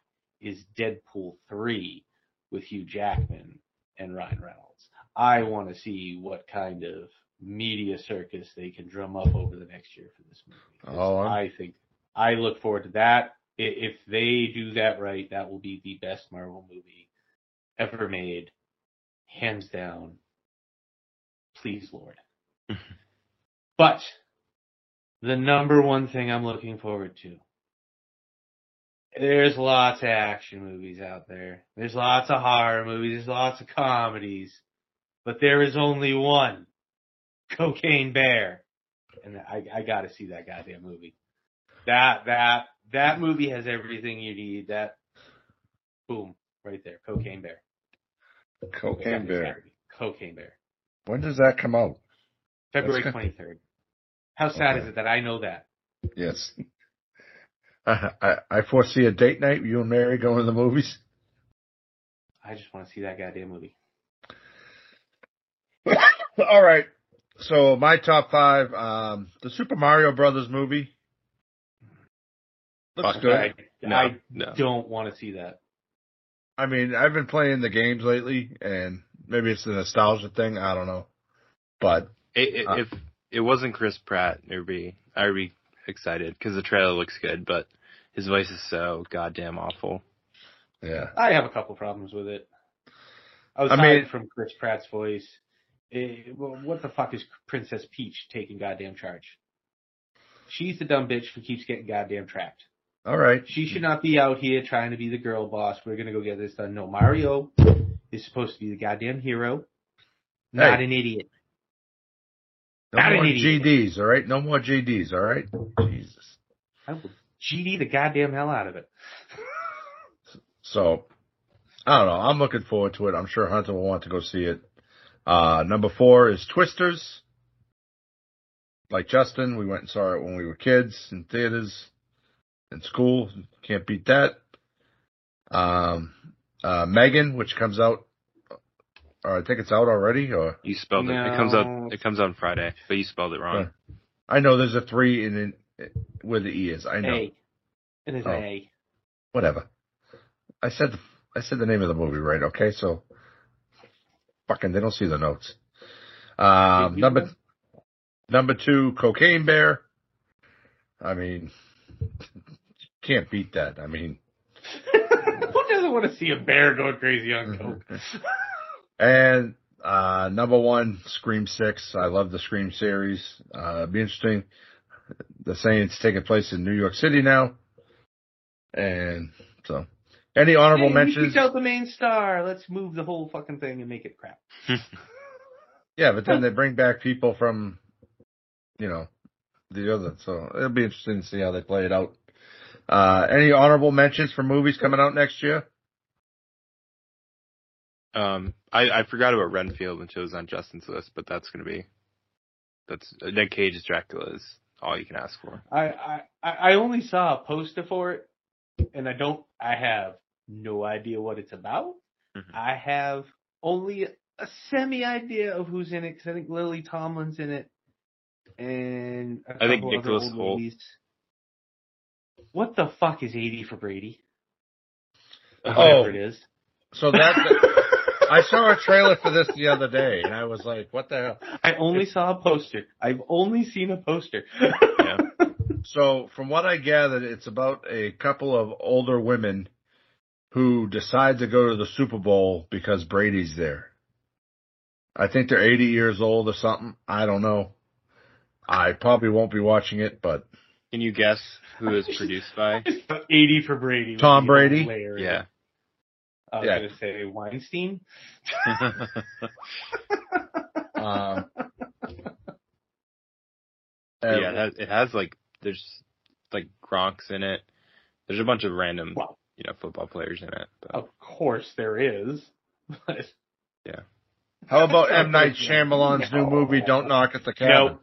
is Deadpool 3 with Hugh Jackman and Ryan Reynolds. I want to see what kind of media circus they can drum up over the next year for this movie. Oh, I think I look forward to that. If they do that right, that will be the best Marvel movie ever made, hands down. Please, Lord. but the number one thing I'm looking forward to. There's lots of action movies out there. There's lots of horror movies. There's lots of comedies. But there is only one. Cocaine Bear. And I, I gotta see that goddamn movie. That, that, that movie has everything you need. That, boom, right there. Cocaine Bear. Cocaine Bear. Cocaine Bear. When does that come out? February 23rd. How sad Okay. is it that I know that? Yes. I, I, I foresee a date night. You and Mary going to the movies. I just want to see that goddamn movie. All right. So my top five, um, the Super Mario Brothers movie. Looks Fuck, good. I, No, I no. don't want to see that. I mean, I've been playing the games lately, and maybe it's the nostalgia thing. I don't know, but It, it, Uh. if it wasn't Chris Pratt, it'd be I'd be excited because the trailer looks good, but his voice is so goddamn awful. yeah, I have a couple problems with it. i Aside mean- from Chris Pratt's voice, eh, well, what the fuck is Princess Peach taking goddamn charge? She's the dumb bitch who keeps getting goddamn trapped. All right. She should not be out here trying to be the girl boss. We're gonna go get this done. No, Mario is supposed to be the goddamn hero, not Hey. an idiot. No Not an more. GDs, all right? No more GDs, all right? Jesus. I will GD the goddamn hell out of it. So, I don't know. I'm looking forward to it. I'm sure Hunter will want to go see it. Uh, number four is Twisters. Like Justin, we went and saw it when we were kids in theaters, in school. Can't beat that. Um, uh, Megan, which comes out, or I think it's out already, or You spelled it. It comes out. It comes out on Friday, but you spelled it wrong. I know there's a three in it where the E is. I know. A. It is Oh. A. Whatever. I said, I said the name of the movie right, okay? So, fucking, they don't see the notes. Um, number, number two, Cocaine Bear. I mean, can't beat that. I mean, Who doesn't want to see a bear go crazy on coke? and, uh, number one, Scream Six. I love the Scream series. Uh, it'd be interesting. The saying it's taking place in New York City now. And so, any honorable Hey, mentions? picked out the main star. Let's move the whole fucking thing and make it crap. Yeah, but then they bring back people from, you know, the other. So it'll be interesting to see how they play it out. Uh, any honorable mentions for movies coming out next year? Um, I, I forgot about Renfield until it was on Justin's list, but that's gonna be that's Nick Cage's Dracula is all you can ask for. I, I I only saw a poster for it, and I don't. I have no idea what it's about. Mhm. I have only a semi idea of who's in it because I think Lily Tomlin's in it, and a I think Nicholas old Hoult. What the fuck is eighty for Brady? Or Oh. It is. So that I saw a trailer for this the other day, and I was like, "What the hell?" I only saw a poster. I've only seen a poster. Yeah. So from what I gathered, it's about a couple of older women who decide to go to the Super Bowl because Brady's there. I think they're 80 years old or something. I don't know. I probably won't be watching it, but Can you guess who is produced by? Eighty for Brady. Tom Brady? Yeah. I was Yeah. gonna say Weinstein. um, yeah, it has, it has like there's like Gronk's in it. There's a bunch of random Well, you know football players in it. But of course there is. But How about M Night Shyamalan's new movie, Don't Knock at the Cabin? nope.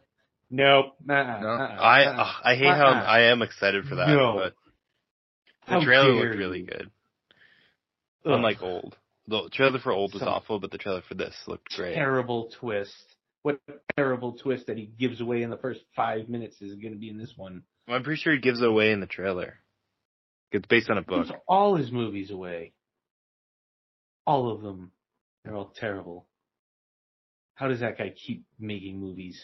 Nope. Uh-uh, No? uh-uh, I uh-uh. Uh, I hate how Uh-uh. I am excited for that, No. but the How trailer looked really you. good. Ugh. Unlike old, the trailer for old was So- awful, but the trailer for this looked great. terrible twist. What terrible twist that he gives away in the first five minutes is going to be in this one. Well, I'm pretty sure he gives it away in the trailer. It's based on a book. Gives all his movies away. All of them. They're all terrible. How does that guy keep making movies?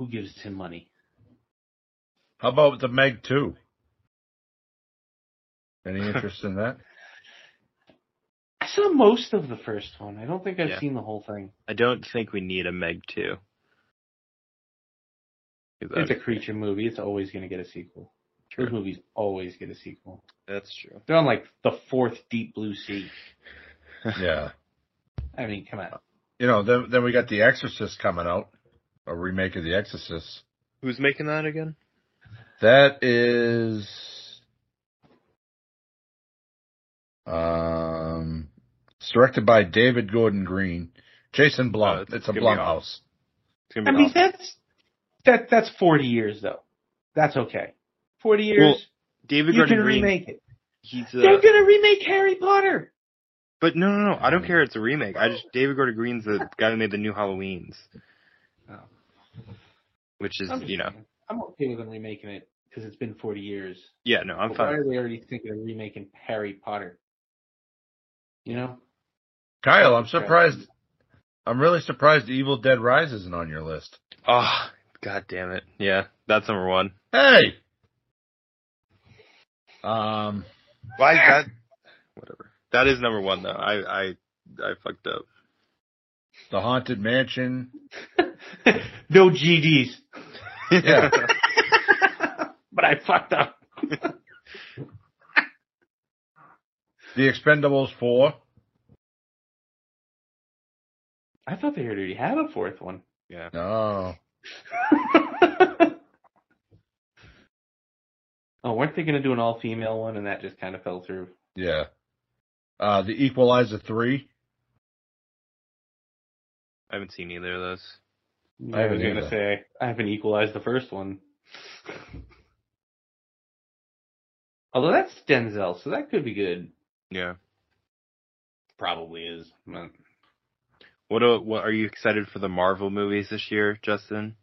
Who gives him money? How about the Meg 2? Any interest in that? I saw most of the first one. I don't think I've Yeah. seen the whole thing. I don't think we need a Meg 2. It's a creature movie. It's always going to get a sequel. True. Those movies always get a sequel. That's true. They're on like the fourth Deep Blue Sea. Yeah. I mean, come on. You know, then, then we got The Exorcist coming out. A remake of The Exorcist. Who's making that again? That is, um, it's directed by David Gordon Green. Jason Blum. Oh, it's it's a gonna be Blumhouse. It's I mean, awesome. that's that that's forty years though. That's okay. Forty years, Well, David you Gordon can Green. remake it. He's They're uh, gonna remake Harry Potter. But no, no, no. I don't care. It's a remake. I just David Gordon Green's the guy who made the new Halloweens, Oh. which is just you know, I'm okay with them remaking it because it's been 40 years. yeah, no, I'm But why are they already thinking of remaking Harry Potter? You know? Kyle, I'm surprised. I'm really surprised Evil Dead Rise isn't on your list. Oh, god damn it. Yeah, that's number one. Hey. Um. Why that? Whatever. That is number one though. I I I fucked up. The Haunted Mansion. no GDs. Yeah. but I fucked up. The Expendables 4. I thought they already had a fourth one. Yeah. No. oh, weren't they going to do an all female one and that just kind of fell through? Yeah. Uh, the Equalizer 3. I haven't seen either of those. I I was haven't going to either. say, I haven't equalized the first one. Although that's Denzel, so that could be good. Yeah. Probably is. but- What, what are you excited for the Marvel movies this year, Justin?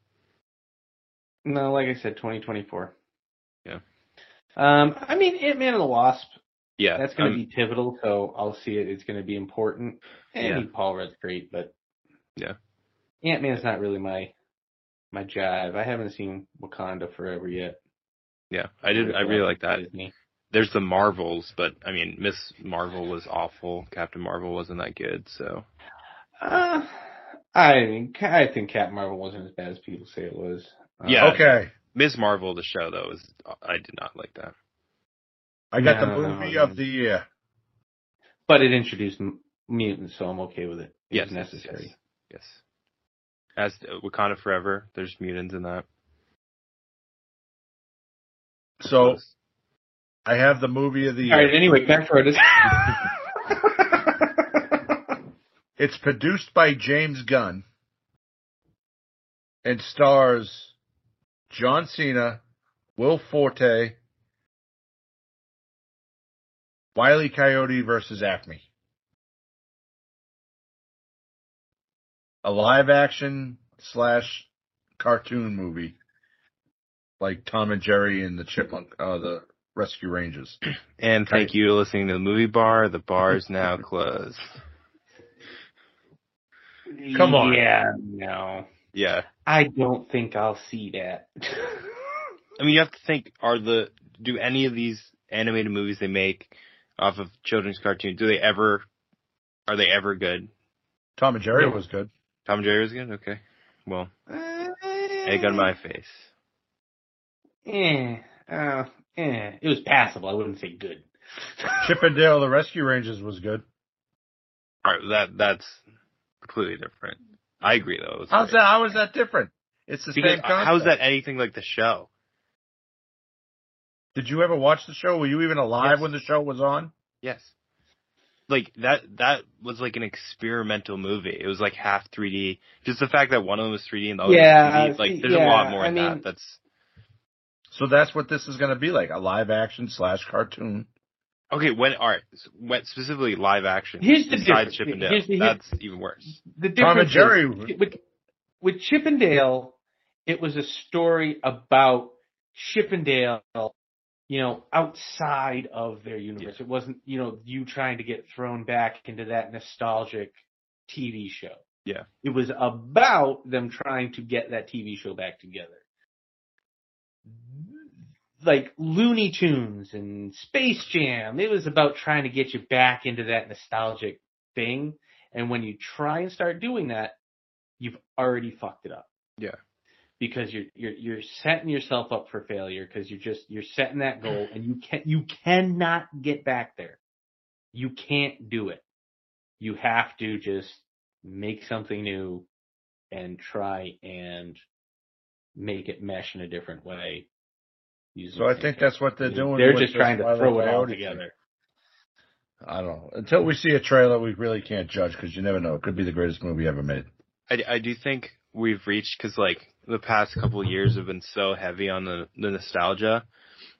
No, like I said, 2024. Yeah. Um, I mean, Ant Man and the Wasp. Yeah. That's going to um, be pivotal, so I'll see it. It's going to be important. And Yeah. Paul Rudd's great, but Yeah. Ant Man's not really my my jive. I haven't seen Wakanda Forever yet. Yeah. I did. I really like that. Disney. There's the Marvels, but I mean, Miss Marvel was awful. Captain Marvel wasn't that good. So Uh, I mean, I think Captain Marvel wasn't as bad as people say it was. Uh, Yeah. Okay. Miss Marvel, the show though, was I did not like that. I got the No, no, movie no. of the year. but it introduced mutants, so I'm okay with it. It Yes, was yes, necessary. Yes. As Wakanda Forever, there's mutants in that. So I have the movie of the year. right. Anyway, back for it. It's produced by James Gunn and stars John Cena, Will Forte, Wiley Coyote versus Acme. A live action slash cartoon movie like Tom and Jerry and the Chipmunk, uh, the Rescue Rangers. And thank you for listening to the movie bar. The bar is now closed. Come on. Yeah. No. Yeah. I don't think I'll see that. I mean, you have to think: Are the do any of these animated movies they make off of children's cartoons do they ever are they ever good? Tom and Jerry Yeah. was good. Tom and Jerry was good. Okay, well, egg on my face. Eh, uh, eh. It was passable. I wouldn't say good. Chip and Dale, the Rescue Rangers was good. All right, that that's completely different. I agree though. It was How's great. that? How is that different? It's the Because same concept. how's that anything like the show? Did you ever watch the show? Were you even alive Yes. when the show was on? Yes. Like that that was like an experimental movie. It was like half 3D. Just the fact that one of them was 3D and the other Yeah, was 2D. Like see, there's a yeah, lot more I in mean- that. That's So that's what this is going to be like a live action slash cartoon. okay. When all right, when specifically live action. Here's the besides difference. Chip and Dale. Here's the- that's even worse. The Tom and difference Jerry. is, with, with Chip and Dale, it was a story about Chip and Dale, you know, outside of their universe. It wasn't, you know, you trying to get thrown back into that nostalgic TV show. Yeah. It was about them trying to get that TV show back together. Like Looney Tunes and Space Jam, it was about trying to get you back into that nostalgic thing. And when you try and start doing that, you've already fucked it up. Yeah. Because you're you're you're setting yourself up for failure because you're just you're setting that goal and you can you cannot get back there. You can't do it. You have to just make something new and try and make it mesh in a different way. So I think that's what they're doing. They're just trying to throw it all together. thing. I don't know. Until we see a trailer, we really can't judge because you never know. It could be the greatest movie ever made. I, I do think we've reached because like the past couple of years have been so heavy on the, the nostalgia,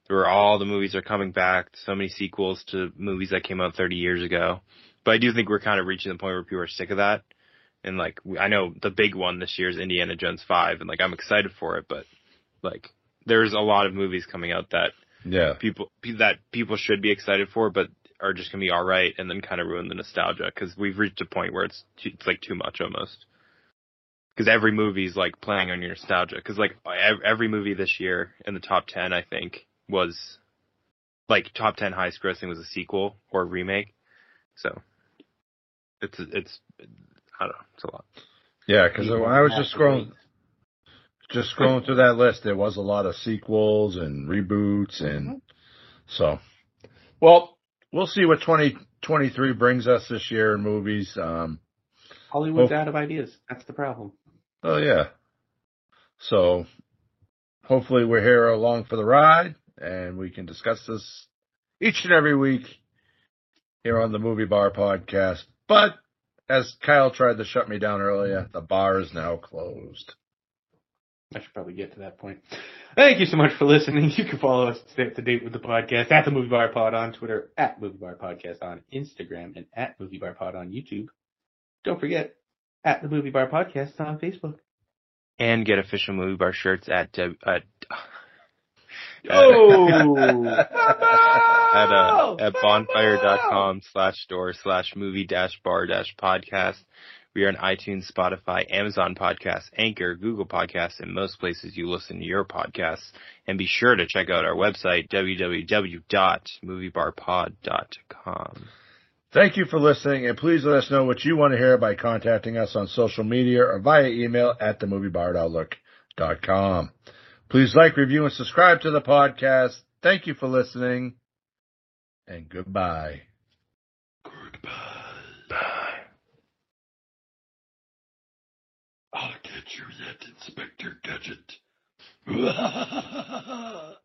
where all the movies are coming back. So many sequels to movies that came out 30 years ago. But I do think we're kind of reaching the point where people are sick of that. And like, I know the big one this year is Indiana Jones 5 and like, I'm excited for it, but like, there's a lot of movies coming out that Yeah. people, that people should be excited for, but are just gonna be alright and then kind of ruin the nostalgia because we've reached a point where it's, too, it's like too much almost. Because every movie's like playing on your nostalgia. Because like every movie this year in the top 10, I think, was like top 10 highest grossing was a sequel or a remake. So it's it's I don't know, it's a lot. Yeah, because I was just scrolling, just scrolling through that list, there was a lot of sequels and reboots, and so. Well, we'll see what 2023 brings us this year in movies. Um, Hollywood's out of ideas. That's the problem. Oh yeah. So, hopefully we're here along for the ride, and we can discuss this each and every week here on the Movie Bar Podcast. But as Kyle tried to shut me down earlier, the bar is now closed. I should probably get to that point. Thank you so much for listening. You can follow us to stay up to date with the podcast at the Movie Bar Pod on Twitter, at Movie Bar Podcast on Instagram, and at Movie Bar Pod on YouTube. Don't forget, at the Movie Bar Podcast on Facebook. And get official movie bar shirts at uh, at Oh! at uh, at bonfire.com slash store slash movie dash bar dash podcast. We are on iTunes, Spotify, Amazon Podcasts, Anchor, Google Podcasts, and most places you listen to your podcasts. And be sure to check out our website, www.moviebarpod.com. Thank you for listening, and please let us know what you want to hear by contacting us on social media or via email at themoviebar.outlook.com. Please like, review, and subscribe to the podcast. Thank you for listening, and goodbye. Goodbye. I'll get you that Inspector Gadget.